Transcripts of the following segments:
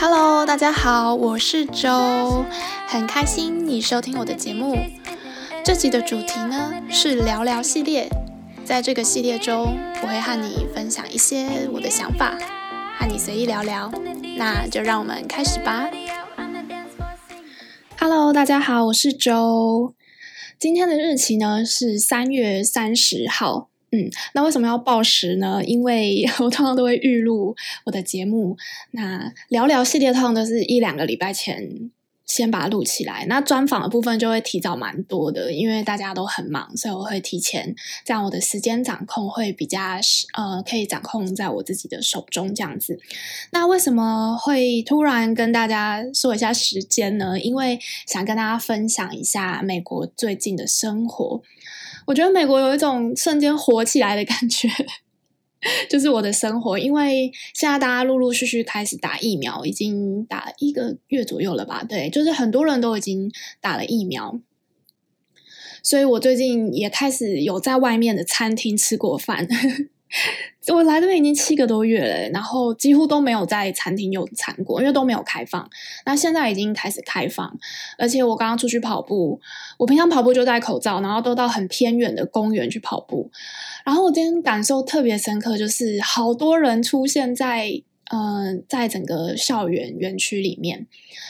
Hello，大家好，我是周，很开心你收听我的节目。这集的主题呢是聊聊系列，在这个系列中，我会和你分享一些我的想法，和你随意聊聊。那就让我们开始吧。Hello，大家好，我是周。今天的日期呢是三月三十号。嗯，那为什么要报时呢？因为 我通常都会预录我的节目。那聊聊系列通常都是一两个礼拜前先把它录起来。那专访的部分就会提早蛮多的，因为大家都很忙，所以我会提前，这样我的时间掌控会比较呃，可以掌控在我自己的手中这样子。那为什么会突然跟大家说一下时间呢？因为想跟大家分享一下美国最近的生活。我觉得美国有一种瞬间火起来的感觉，就是我的生活。因为现在大家陆陆续续开始打疫苗，已经打了一个月左右了吧？对，就是很多人都已经打了疫苗，所以我最近也开始有在外面的餐厅吃过饭。我来这边已经七个多月了，然后几乎都没有在餐厅用餐过，因为都没有开放。那现在已经开始开放，而且我刚刚出去跑步，我平常跑步就戴口罩，然后都到很偏远的公园去跑步。然后我今天感受特别深刻，就是好多人出现在。嗯、在整个校园园区里面，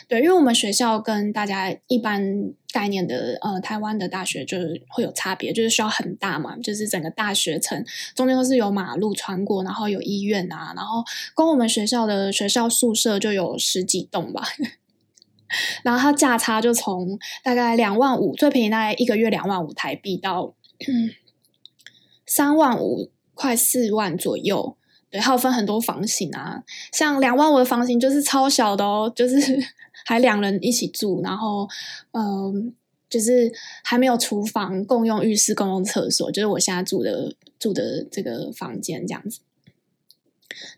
对，因为我们学校跟大家一般概念的呃台湾的大学就是会有差别，就是需要很大嘛，就是整个大学城中间都是有马路穿过，然后有医院啊，然后光我们学校的学校宿舍就有十几栋吧，然后它价差就从大概两万五，最便宜大概一个月两万五台币到三万五，快四万左右。对，还有分很多房型啊，像两万五的房型就是超小的哦，就是 还两人一起住，然后嗯、就是还没有厨房，共用浴室、共用厕所，就是我现在住的住的这个房间这样子。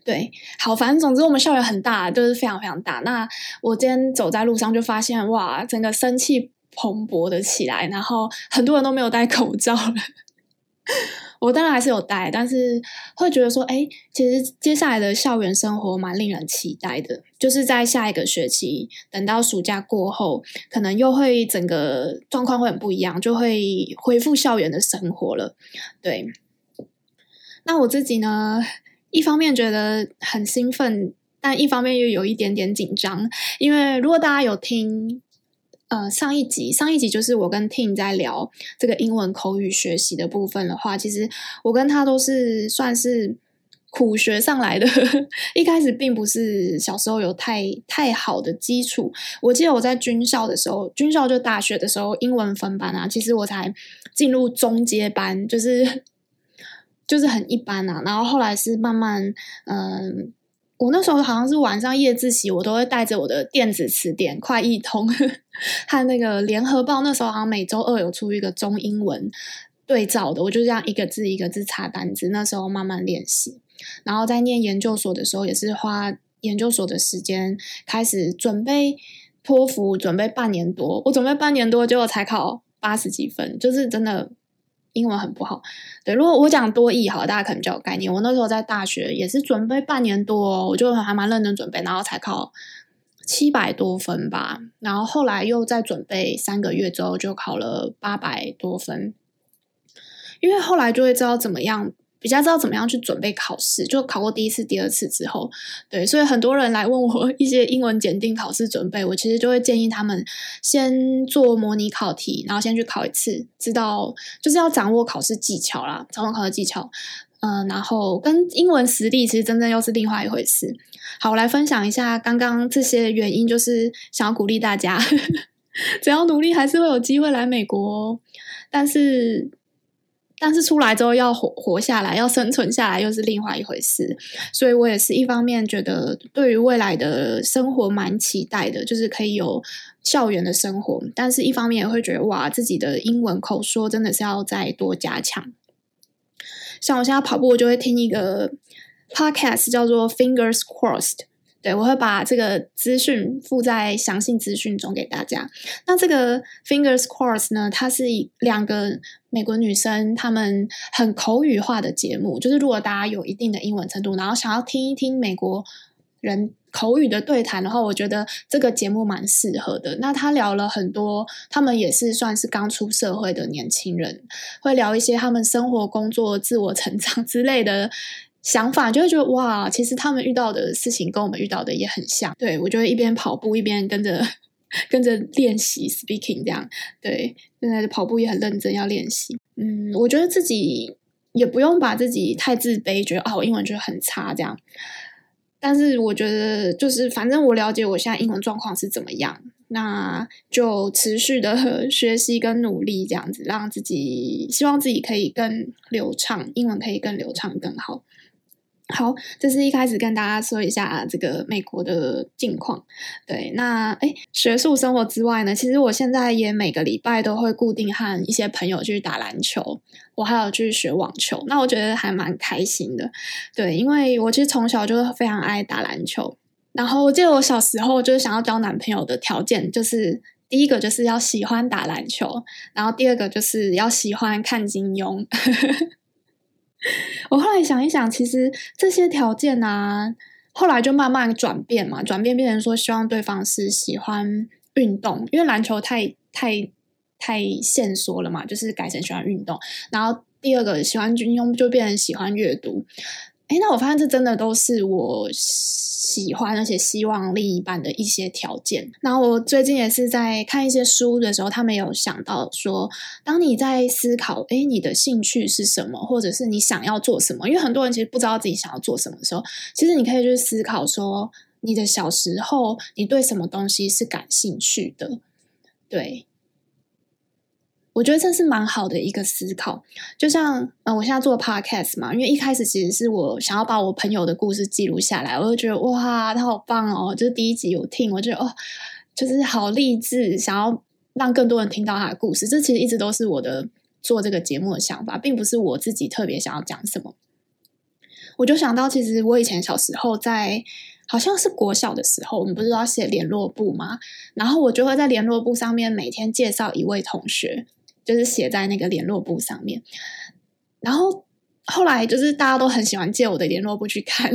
对，好，反正总之我们校园很大，就是非常非常大。那我今天走在路上就发现，哇，整个生气蓬勃的起来，然后很多人都没有戴口罩了。我当然还是有带，但是会觉得说，哎，其实接下来的校园生活蛮令人期待的。就是在下一个学期，等到暑假过后，可能又会整个状况会很不一样，就会恢复校园的生活了。对，那我自己呢，一方面觉得很兴奋，但一方面又有一点点紧张，因为如果大家有听。呃，上一集上一集就是我跟 Tim 在聊这个英文口语学习的部分的话，其实我跟他都是算是苦学上来的，一开始并不是小时候有太太好的基础。我记得我在军校的时候，军校就大学的时候英文分班啊，其实我才进入中阶班，就是 就是很一般啊。然后后来是慢慢嗯。我那时候好像是晚上夜自习，我都会带着我的电子词典、快译通 和那个联合报。那时候好像每周二有出一个中英文对照的，我就这样一个字一个字查单字。那时候慢慢练习，然后在念研究所的时候，也是花研究所的时间开始准备托福，准备半年多。我准备半年多，结果才考八十几分，就是真的。英文很不好，对。如果我讲多译好，大家可能就有概念。我那时候在大学也是准备半年多，我就还蛮认真准备，然后才考七百多分吧。然后后来又再准备三个月之后，就考了八百多分。因为后来就会知道怎么样。比较知道怎么样去准备考试，就考过第一次、第二次之后，对，所以很多人来问我一些英文检定考试准备，我其实就会建议他们先做模拟考题，然后先去考一次，知道就是要掌握考试技巧啦，掌握考试技巧，嗯、然后跟英文实力其实真正又是另外一回事。好，我来分享一下刚刚这些原因，就是想要鼓励大家，只要努力还是会有机会来美国，但是。但是出来之后要活活下来，要生存下来，又是另外一回事。所以我也是一方面觉得对于未来的生活蛮期待的，就是可以有校园的生活。但是一方面也会觉得哇，自己的英文口说真的是要再多加强。像我现在跑步，我就会听一个 podcast 叫做 Fingers Crossed。对，我会把这个资讯附在详细资讯中给大家。那这个 Fingers Cross 呢，它是以两个美国女生，她们很口语化的节目。就是如果大家有一定的英文程度，然后想要听一听美国人口语的对谈的话，我觉得这个节目蛮适合的。那他聊了很多，他们也是算是刚出社会的年轻人，会聊一些他们生活、工作、自我成长之类的想法，就会觉得哇，其实他们遇到的事情跟我们遇到的也很像。对，我就会一边跑步一边跟着 跟着练习 speaking，这样对，现在的跑步也很认真要练习。嗯，我觉得自己也不用把自己太自卑，觉得啊，我英文就很差这样。但是我觉得，就是反正我了解我现在英文状况是怎么样，那就持续的学习跟努力，这样子让自己希望自己可以更流畅，英文可以更流畅更好。好，这是一开始跟大家说一下这个美国的近况。对，那诶，学术生活之外呢，其实我现在也每个礼拜都会固定和一些朋友去打篮球，我还有去学网球。那我觉得还蛮开心的。对，因为我其实从小就非常爱打篮球。然后我记得我小时候就是想要交男朋友的条件，就是第一个就是要喜欢打篮球，然后第二个就是要喜欢看金庸。我后来想一想，其实这些条件啊，后来就慢慢转变嘛，转变变成说希望对方是喜欢运动，因为篮球太太太限缩了嘛，就是改成喜欢运动。然后第二个喜欢金庸，就变成喜欢阅读。哎，那我发现这真的都是我喜欢而且希望另一半的一些条件。然后我最近也是在看一些书的时候，他们有想到说，当你在思考，哎，你的兴趣是什么，或者是你想要做什么？因为很多人其实不知道自己想要做什么的时候，其实你可以去思考说，你的小时候你对什么东西是感兴趣的，对。我觉得这是蛮好的一个思考，就像呃，我现在做 podcast 嘛，因为一开始其实是我想要把我朋友的故事记录下来，我就觉得哇，他好棒哦！就是第一集有听，我觉得哦，就是好励志，想要让更多人听到他的故事。这其实一直都是我的做这个节目的想法，并不是我自己特别想要讲什么。我就想到，其实我以前小时候在好像是国小的时候，我们不是都要写联络簿吗？然后我就会在联络簿上面每天介绍一位同学。就是写在那个联络簿上面，然后后来就是大家都很喜欢借我的联络簿去看，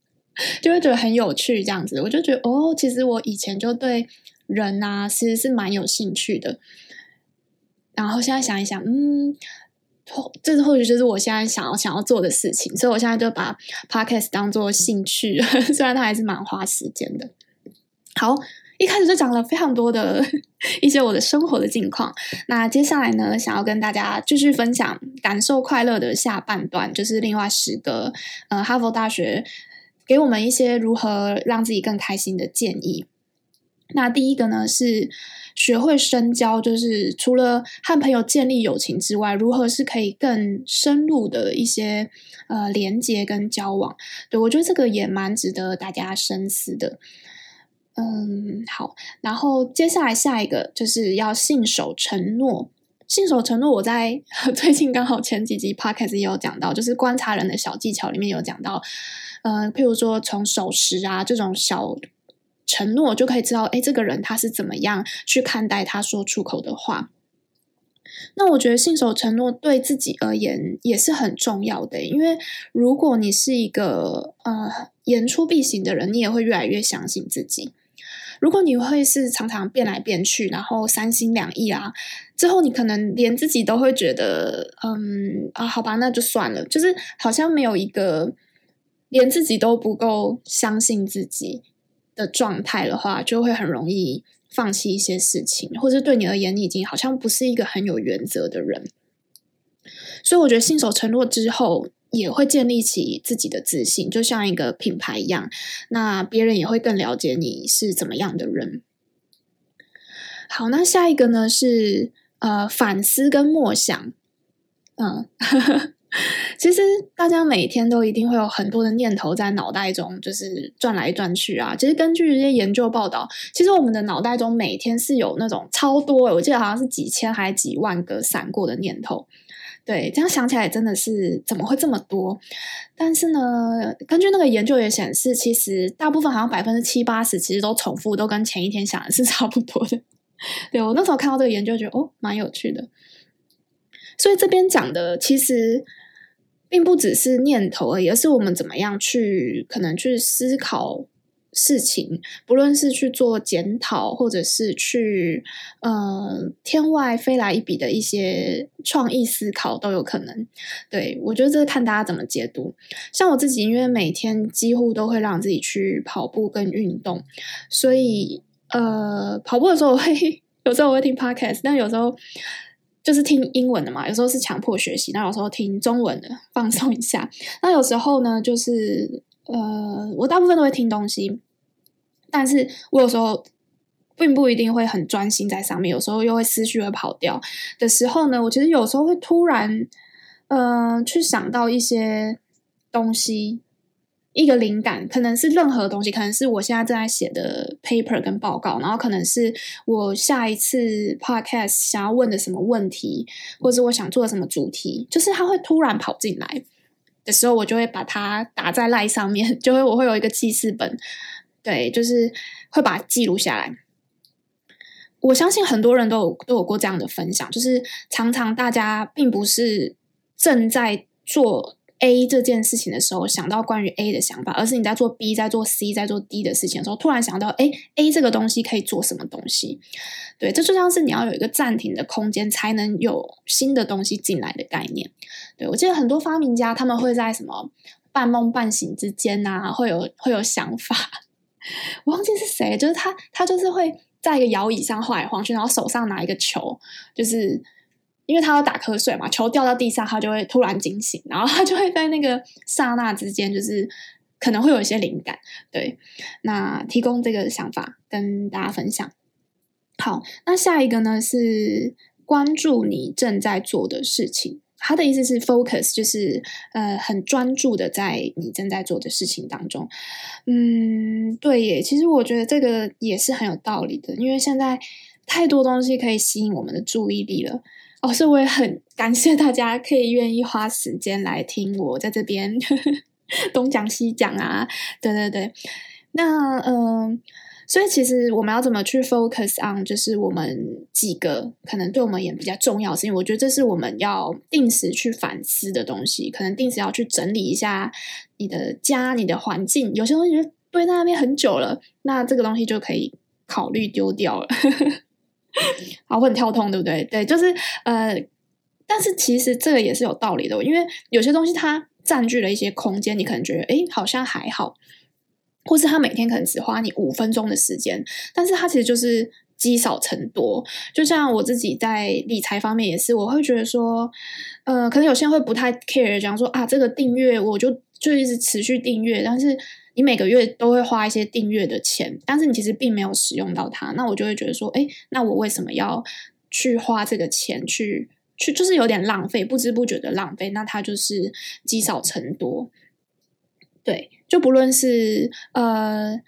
就会觉得很有趣这样子。我就觉得哦，其实我以前就对人啊，其实是蛮有兴趣的。然后现在想一想，嗯，这或许就是我现在想要想要做的事情，所以我现在就把 Podcast 当做兴趣，虽然它还是蛮花时间的。好。一开始就讲了非常多的 一些我的生活的近况，那接下来呢，想要跟大家继续分享感受快乐的下半段，就是另外十个呃哈佛大学给我们一些如何让自己更开心的建议。那第一个呢是学会深交，就是除了和朋友建立友情之外，如何是可以更深入的一些呃连接跟交往。对，我觉得这个也蛮值得大家深思的。嗯，好。然后接下来下一个就是要信守承诺。信守承诺，我在 最近刚好前几集 podcast 也有讲到，就是观察人的小技巧里面有讲到，呃，譬如说从守时啊这种小承诺就可以知道，哎，这个人他是怎么样去看待他说出口的话。那我觉得信守承诺对自己而言也是很重要的，因为如果你是一个呃言出必行的人，你也会越来越相信自己。如果你会是常常变来变去，然后三心两意啊，之后你可能连自己都会觉得，嗯啊，好吧，那就算了，就是好像没有一个连自己都不够相信自己的状态的话，就会很容易放弃一些事情，或者对你而言，你已经好像不是一个很有原则的人。所以我觉得信守承诺之后，也会建立起自己的自信，就像一个品牌一样。那别人也会更了解你是怎么样的人。好，那下一个呢是呃反思跟默想。嗯，其实大家每天都一定会有很多的念头在脑袋中，就是转来转去啊。其实根据一些研究报道，其实我们的脑袋中每天是有那种超多，我记得好像是几千还是几万个闪过的念头。对，这样想起来真的是怎么会这么多？但是呢，根据那个研究也显示，其实大部分好像百分之七八十其实都重复，都跟前一天想的是差不多的。对，我那时候看到这个研究，觉得哦，蛮有趣的。所以这边讲的其实并不只是念头而已，而是我们怎么样去可能去思考事情，不论是去做检讨，或者是去呃天外飞来一笔的一些创意思考都有可能。对，我觉得这看大家怎么解读。像我自己，因为每天几乎都会让自己去跑步跟运动，所以呃跑步的时候我会有时候我会听 podcast，但有时候就是听英文的嘛，有时候是强迫学习，那有时候听中文的放松一下。那有时候呢，就是呃我大部分都会听东西。但是我有时候并不一定会很专心在上面，有时候又会思绪会跑掉的时候呢，我其实有时候会突然，呃，去想到一些东西，一个灵感，可能是任何东西，可能是我现在正在写的 paper 跟报告，然后可能是我下一次 podcast 想要问的什么问题，或者我想做的什么主题，就是它会突然跑进来的时候，我就会把它打在赖上面，就会我会有一个记事本。对，就是会把它记录下来。我相信很多人都有都有过这样的分享，就是常常大家并不是正在做 A 这件事情的时候想到关于 A 的想法，而是你在做 B、在做 C、在做 D 的事情的时候，突然想到，哎，A 这个东西可以做什么东西？对，这就像是你要有一个暂停的空间，才能有新的东西进来的概念。对，我记得很多发明家他们会在什么半梦半醒之间啊，会有会有想法。我忘记是谁，就是他，他就是会在一个摇椅上晃来晃去，然后手上拿一个球，就是因为他要打瞌睡嘛，球掉到地上，他就会突然惊醒，然后他就会在那个刹那之间，就是可能会有一些灵感。对，那提供这个想法跟大家分享。好，那下一个呢是关注你正在做的事情。他的意思是 focus，就是呃很专注的在你正在做的事情当中。嗯，对耶，其实我觉得这个也是很有道理的，因为现在太多东西可以吸引我们的注意力了。哦，所以我也很感谢大家可以愿意花时间来听我在这边 东讲西讲啊。对对对，那嗯。所以，其实我们要怎么去 focus on，就是我们几个可能对我们也比较重要的事情。我觉得这是我们要定时去反思的东西。可能定时要去整理一下你的家、你的环境。有些东西就堆在那边很久了，那这个东西就可以考虑丢掉了。好，会很跳通，对不对？对，就是呃，但是其实这个也是有道理的，因为有些东西它占据了一些空间，你可能觉得诶，好像还好。或是他每天可能只花你五分钟的时间，但是他其实就是积少成多。就像我自己在理财方面也是，我会觉得说，呃，可能有些人会不太 care，讲说啊，这个订阅我就就一直持续订阅，但是你每个月都会花一些订阅的钱，但是你其实并没有使用到它，那我就会觉得说，诶，那我为什么要去花这个钱去去，就是有点浪费，不知不觉的浪费，那它就是积少成多。对，就不论是呃，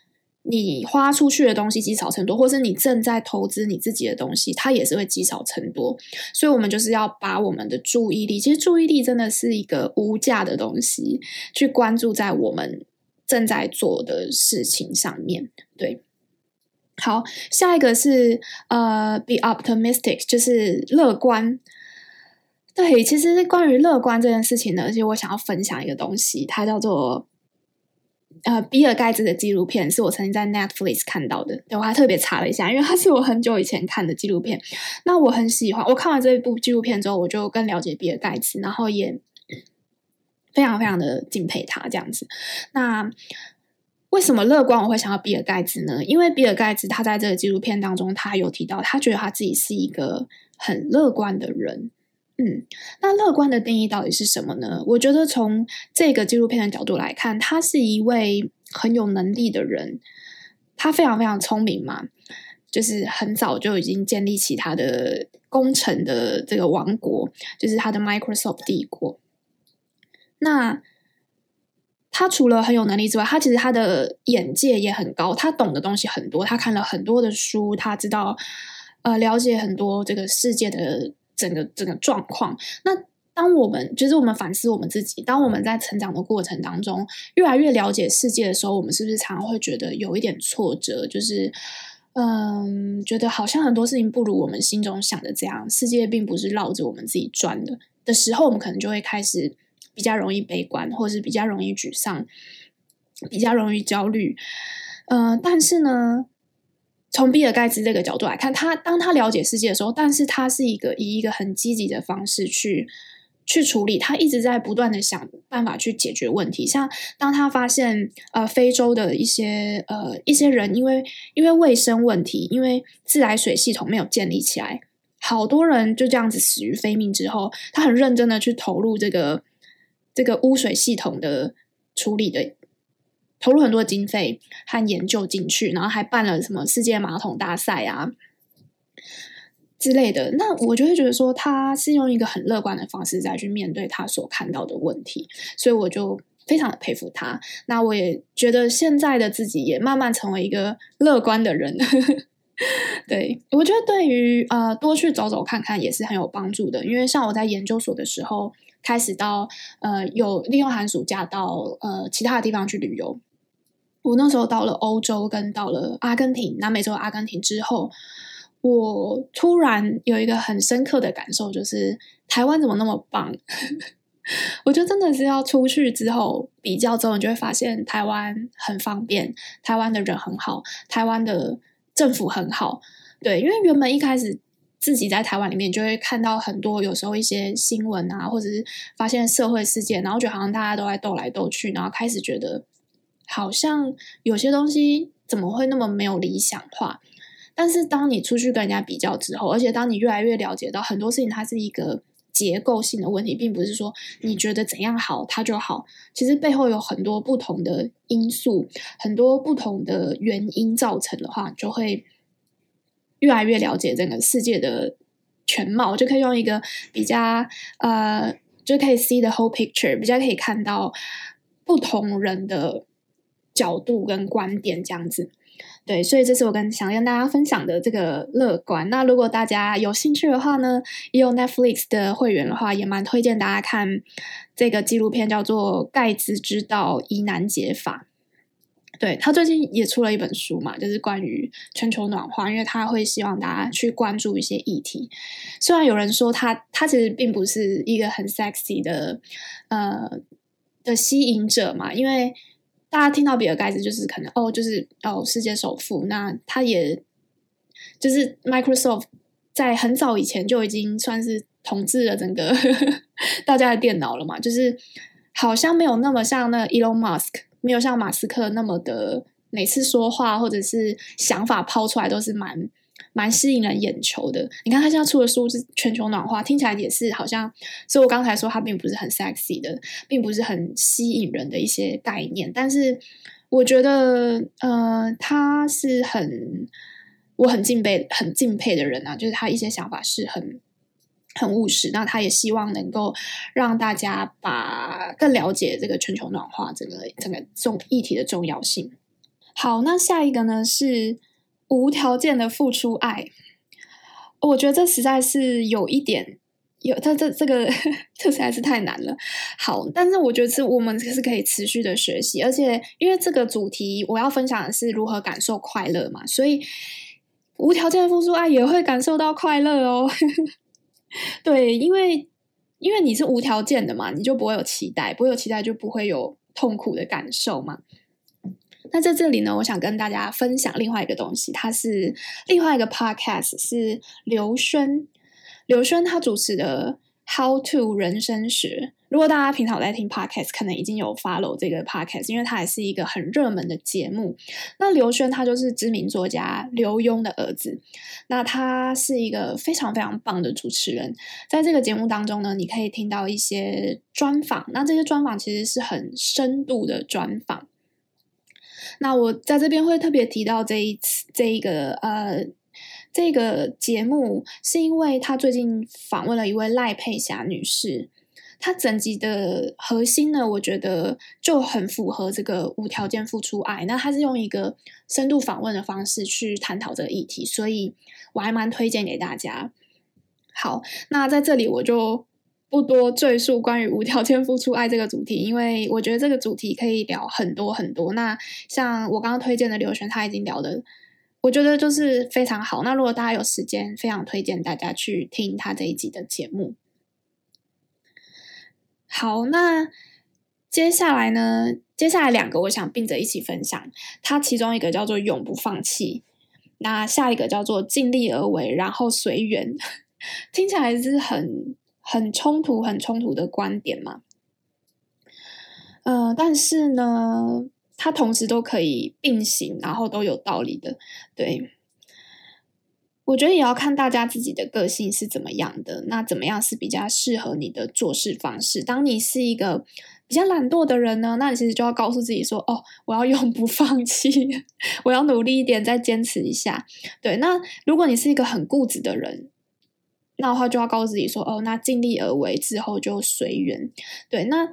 你花出去的东西积少成多，或是你正在投资你自己的东西，它也是会积少成多。所以，我们就是要把我们的注意力，其实注意力真的是一个无价的东西，去关注在我们正在做的事情上面。对，好，下一个是呃，be optimistic，就是乐观。对，其实关于乐观这件事情呢，而且我想要分享一个东西，它叫做。呃，比尔盖茨的纪录片是我曾经在 Netflix 看到的，对，我还特别查了一下，因为它是我很久以前看的纪录片。那我很喜欢，我看完这一部纪录片之后，我就更了解比尔盖茨，然后也非常非常的敬佩他这样子。那为什么乐观我会想到比尔盖茨呢？因为比尔盖茨他在这个纪录片当中，他有提到，他觉得他自己是一个很乐观的人。嗯，那乐观的定义到底是什么呢？我觉得从这个纪录片的角度来看，他是一位很有能力的人，他非常非常聪明嘛，就是很早就已经建立起他的工程的这个王国，就是他的 Microsoft 帝国。那他除了很有能力之外，他其实他的眼界也很高，他懂的东西很多，他看了很多的书，他知道呃了解很多这个世界的。整个整个状况，那当我们就是我们反思我们自己，当我们在成长的过程当中，越来越了解世界的时候，我们是不是常常会觉得有一点挫折？就是，嗯，觉得好像很多事情不如我们心中想的这样，世界并不是绕着我们自己转的的时候，我们可能就会开始比较容易悲观，或是比较容易沮丧，比较容易焦虑。呃，但是呢，从比尔盖茨这个角度来看，他当他了解世界的时候，但是他是一个以一个很积极的方式去去处理，他一直在不断的想办法去解决问题。像当他发现呃非洲的一些呃一些人因为因为卫生问题，因为自来水系统没有建立起来，好多人就这样子死于非命之后，他很认真的去投入这个这个污水系统的处理的。投入很多经费和研究进去，然后还办了什么世界马桶大赛啊之类的。那我就会觉得说，他是用一个很乐观的方式再去面对他所看到的问题，所以我就非常的佩服他。那我也觉得现在的自己也慢慢成为一个乐观的人。对，我觉得对于呃多去走走看看也是很有帮助的，因为像我在研究所的时候，开始到呃有利用寒暑假到呃其他的地方去旅游。我那时候到了欧洲，跟到了阿根廷，南美洲阿根廷之后，我突然有一个很深刻的感受，就是台湾怎么那么棒？我觉得真的是要出去之后比较之后，你就会发现台湾很方便，台湾的人很好，台湾的政府很好。对，因为原本一开始自己在台湾里面就会看到很多，有时候一些新闻啊，或者是发现社会事件，然后觉得好像大家都在斗来斗去，然后开始觉得。好像有些东西怎么会那么没有理想化？但是当你出去跟人家比较之后，而且当你越来越了解到很多事情，它是一个结构性的问题，并不是说你觉得怎样好它就好。其实背后有很多不同的因素，很多不同的原因造成的话，就会越来越了解整个世界的全貌，就可以用一个比较呃，就可以 see the whole picture，比较可以看到不同人的。角度跟观点这样子，对，所以这是我跟想跟大家分享的这个乐观。那如果大家有兴趣的话呢，也有 Netflix 的会员的话，也蛮推荐大家看这个纪录片，叫做《盖茨之道：疑难解法》。对，他最近也出了一本书嘛，就是关于全球暖化，因为他会希望大家去关注一些议题。虽然有人说他他其实并不是一个很 sexy 的呃的吸引者嘛，因为。大家听到比尔盖茨就是可能哦，就是哦，世界首富。那他也就是 Microsoft 在很早以前就已经算是统治了整个 大家的电脑了嘛，就是好像没有那么像那 Elon Musk，没有像马斯克那么的每次说话或者是想法抛出来都是蛮。蛮吸引人眼球的。你看他现在出的书是全球暖化，听起来也是好像，所以我刚才说他并不是很 sexy 的，并不是很吸引人的一些概念。但是我觉得，呃，他是很我很敬佩、很敬佩的人啊，就是他一些想法是很很务实。那他也希望能够让大家把更了解这个全球暖化这个整个重议题的重要性。好，那下一个呢是。无条件的付出爱，我觉得这实在是有一点有，这这这个这实在是太难了。好，但是我觉得是我们是可以持续的学习，而且因为这个主题我要分享的是如何感受快乐嘛，所以无条件的付出爱也会感受到快乐哦。对，因为因为你是无条件的嘛，你就不会有期待，不会有期待就不会有痛苦的感受嘛。那在这里呢，我想跟大家分享另外一个东西，它是另外一个 podcast，是刘轩。刘轩他主持的《How to 人生学》。如果大家平常在听 podcast，可能已经有 follow 这个 podcast，因为它也是一个很热门的节目。那刘轩他就是知名作家刘墉的儿子，那他是一个非常非常棒的主持人。在这个节目当中呢，你可以听到一些专访，那这些专访其实是很深度的专访。那我在这边会特别提到这一次这一个呃这个节目，是因为他最近访问了一位赖佩霞女士，它整集的核心呢，我觉得就很符合这个无条件付出爱。那他是用一个深度访问的方式去探讨这个议题，所以我还蛮推荐给大家。好，那在这里我就。不多赘述关于无条件付出爱这个主题，因为我觉得这个主题可以聊很多很多。那像我刚刚推荐的刘璇，他已经聊的，我觉得就是非常好。那如果大家有时间，非常推荐大家去听他这一集的节目。好，那接下来呢，接下来两个，我想并着一起分享。它其中一个叫做“永不放弃”，那下一个叫做“尽力而为”，然后随缘。听起来是很很冲突、很冲突的观点嘛？呃，但是呢，它同时都可以并行，然后都有道理的。对，我觉得也要看大家自己的个性是怎么样的。那怎么样是比较适合你的做事方式？当你是一个比较懒惰的人呢，那你其实就要告诉自己说：“哦，我要永不放弃，我要努力一点，再坚持一下。”对，那如果你是一个很固执的人，那的话就要告诉自己说：“哦，那尽力而为之后就随缘。”对，那。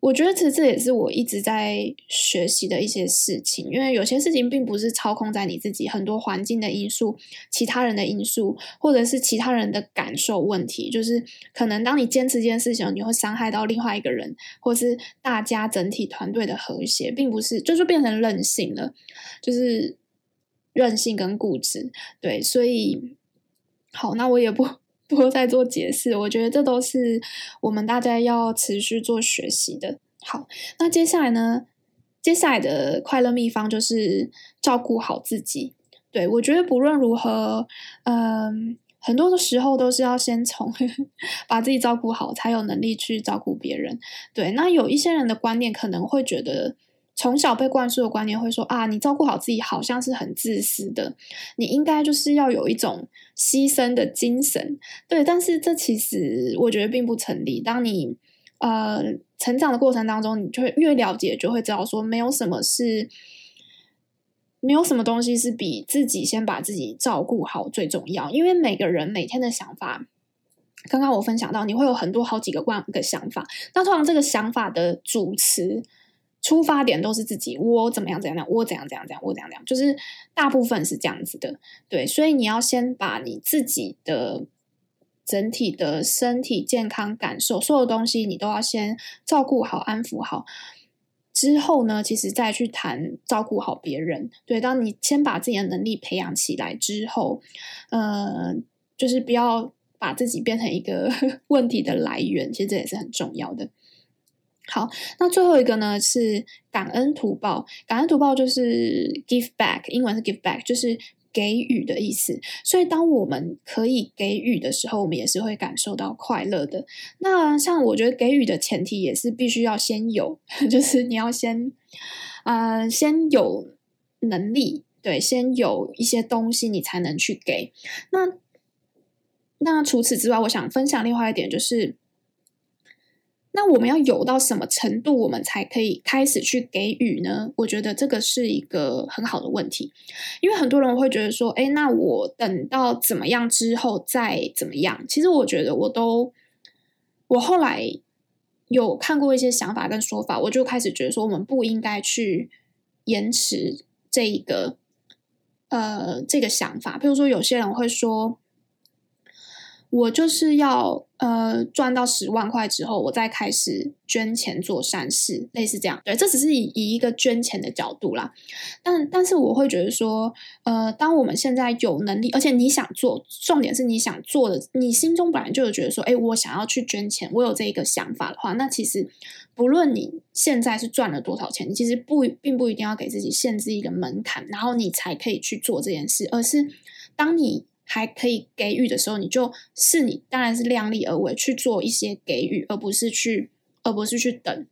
我觉得其实这也是我一直在学习的一些事情，因为有些事情并不是操控在你自己，很多环境的因素、其他人的因素，或者是其他人的感受问题，就是可能当你坚持这件事情，你会伤害到另外一个人，或是大家整体团队的和谐，并不是就是变成任性了，就是任性跟固执。对，所以好，那我也不。多在做解释，我觉得这都是我们大家要持续做学习的。好，那接下来呢？接下来的快乐秘方就是照顾好自己。对，我觉得不论如何，嗯，很多的时候都是要先从 把自己照顾好，才有能力去照顾别人。对，那有一些人的观念可能会觉得。从小被灌输的观念会说啊，你照顾好自己好像是很自私的，你应该就是要有一种牺牲的精神。对，但是这其实我觉得并不成立。当你呃成长的过程当中，你就会越了解，就会知道说，没有什么是，没有什么东西是比自己先把自己照顾好最重要。因为每个人每天的想法，刚刚我分享到，你会有很多好几个万个想法，那通常这个想法的主词。出发点都是自己，我怎么样怎样样，我怎样怎样怎样，我怎样怎样，就是大部分是这样子的，对，所以你要先把你自己的整体的身体健康感受，所有东西你都要先照顾好、安抚好，之后呢，其实再去谈照顾好别人。对，当你先把自己的能力培养起来之后，呃，就是不要把自己变成一个 问题的来源，其实这也是很重要的。好，那最后一个呢是感恩图报。感恩图报就是 give back，英文是 give back，就是给予的意思。所以当我们可以给予的时候，我们也是会感受到快乐的。那像我觉得给予的前提也是必须要先有，就是你要先，呃，先有能力，对，先有一些东西你才能去给。那那除此之外，我想分享另外一点就是。那我们要有到什么程度，我们才可以开始去给予呢？我觉得这个是一个很好的问题，因为很多人会觉得说，诶，那我等到怎么样之后再怎么样？其实我觉得我都，我后来有看过一些想法跟说法，我就开始觉得说，我们不应该去延迟这一个，呃，这个想法。比如说，有些人会说。我就是要呃赚到十万块之后，我再开始捐钱做善事，类似这样。对，这只是以以一个捐钱的角度啦。但但是我会觉得说，呃，当我们现在有能力，而且你想做，重点是你想做的，你心中本来就有觉得说，哎，我想要去捐钱，我有这一个想法的话，那其实不论你现在是赚了多少钱，你其实不并不一定要给自己限制一个门槛，然后你才可以去做这件事，而是当你。还可以给予的时候，你就是你，当然是量力而为去做一些给予，而不是去，而不是去等。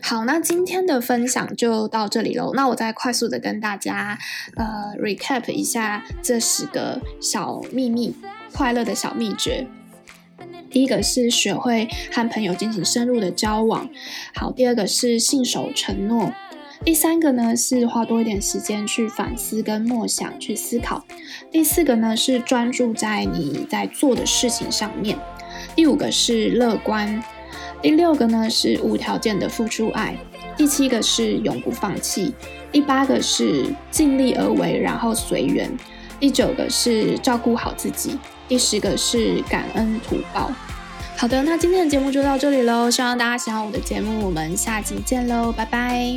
好，那今天的分享就到这里喽。那我再快速的跟大家呃 recap 一下这十个小秘密，快乐的小秘诀。第一个是学会和朋友进行深入的交往。好，第二个是信守承诺。第三个呢是花多一点时间去反思跟默想，去思考。第四个呢是专注在你在做的事情上面。第五个是乐观。第六个呢是无条件的付出爱。第七个是永不放弃。第八个是尽力而为，然后随缘。第九个是照顾好自己。第十个是感恩图报。好的，那今天的节目就到这里喽，希望大家喜欢我的节目，我们下集见喽，拜拜。